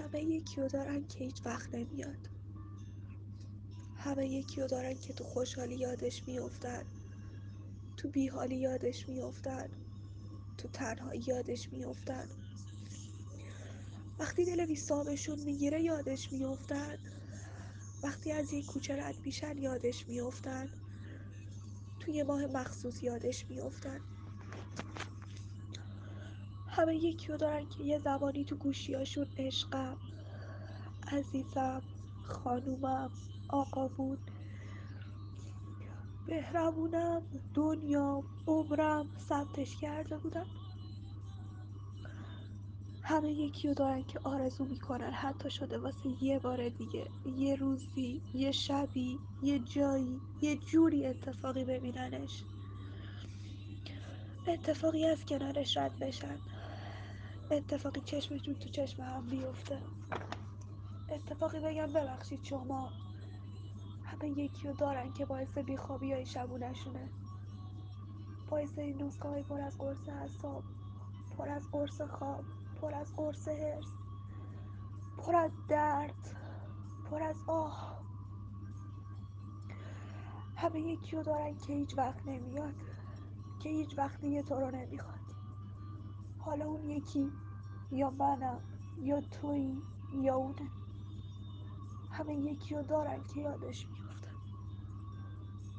همه یکیو دارن که هیچ وقت نمیاد. همه یکیو دارن که تو خوشحالی یادش میافتن. تو بیحالی یادش میافتن. تو تنهایی یادش میافتن. وقتی دل بیصابشون می‌گیره یادش میافتن. وقتی از یه کوچه رد میشن یادش میافتن. تو یه ماه مخصوص یادش میافتن. همه یکیو دارن که یه زبانی تو گوشیاشون عشقم عزیزم خانومم آقامون. مهربونم دنیام عمرم ثبتش کرده بودن. همه یکیو دارن که آرزو می‌کنن حتی شده واسه یه بار دیگه یه روزی یه شبی یه جایی یه جوری اتفاقی ببیننش. اتفاقی از کنارش رد بشن. اتفاقی چشمشون تو چشم هم بیفته. اتفاقی بگم ببخشید شما. همه یکیو دارن که باعث بیخوابی های شبونشونه باعث این روزگاهی پر از قرص حساب پر از قرص خواب پر از قرص حرس پر از درد پر از آه. همه یکیو دارن که هیچ وقت نمیاد که هیچ وقت دیگه تو رو نمی‌خواد. حالا اون یکی یا منم یا تویی یا اونه. همه یکیو دارن که یادش میافتن.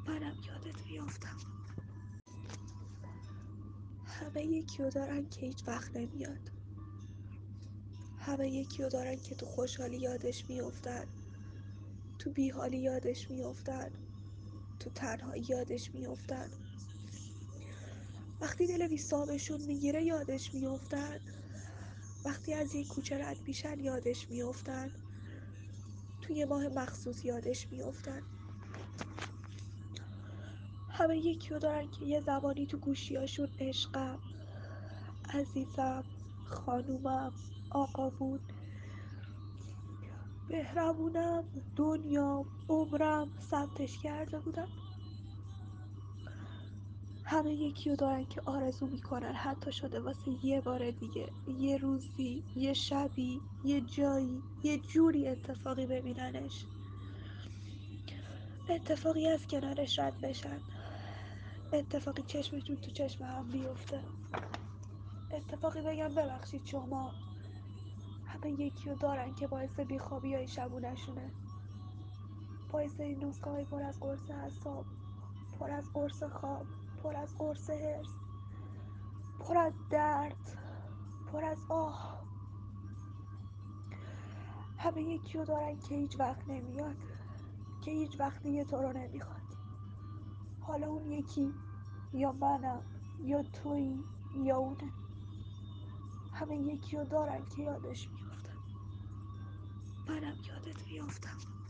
منم یادت میافتم. همه یکیو دارن که هیچ وقت نمیاد. همه یکیو دارن که تو خوشحالی یادش میافتن. تو بیحالی یادش میافتن. تو تنهایی یادش میافتن. وقتی دل بیصابشون می‌گیره یادش میافتن. وقتی از یه کوچه رد میشن یادش میافتن. تو یه ماه مخصوص یادش میافتن. همه یکیو دارن که یه زبانی تو گوشیاشون عشقم عزیزم خانومم آقامون مهربونم دنیام عمرم ثبتش کرده بودن. همه یکیو دارن که آرزو می‌کنن حتی شده واسه یه بار دیگه. یه روزی یه شبی یه جایی یه جوری اتفاقی ببیننش. اتفاقی از کنارش رد بشن. اتفاقی چشمشون تو چشم هم بیفته. اتفاقی بگم ببخشید شما. همه یکیو دارن که باعث بیخوابی های شبونشونه باعث این روزگاهی پر از قرص حساب پر از قرص خواب. پر از قرص حرس پر از درد پر از آه. همه یکیو دارن که هیچ وقت نمیاد که هیچ وقت دیگه تو رو نمی‌خواد حالا اون یکی یا منم یا تویی یا اونه همه یکیو دارن که یادش میافتن منم یادت میافتم.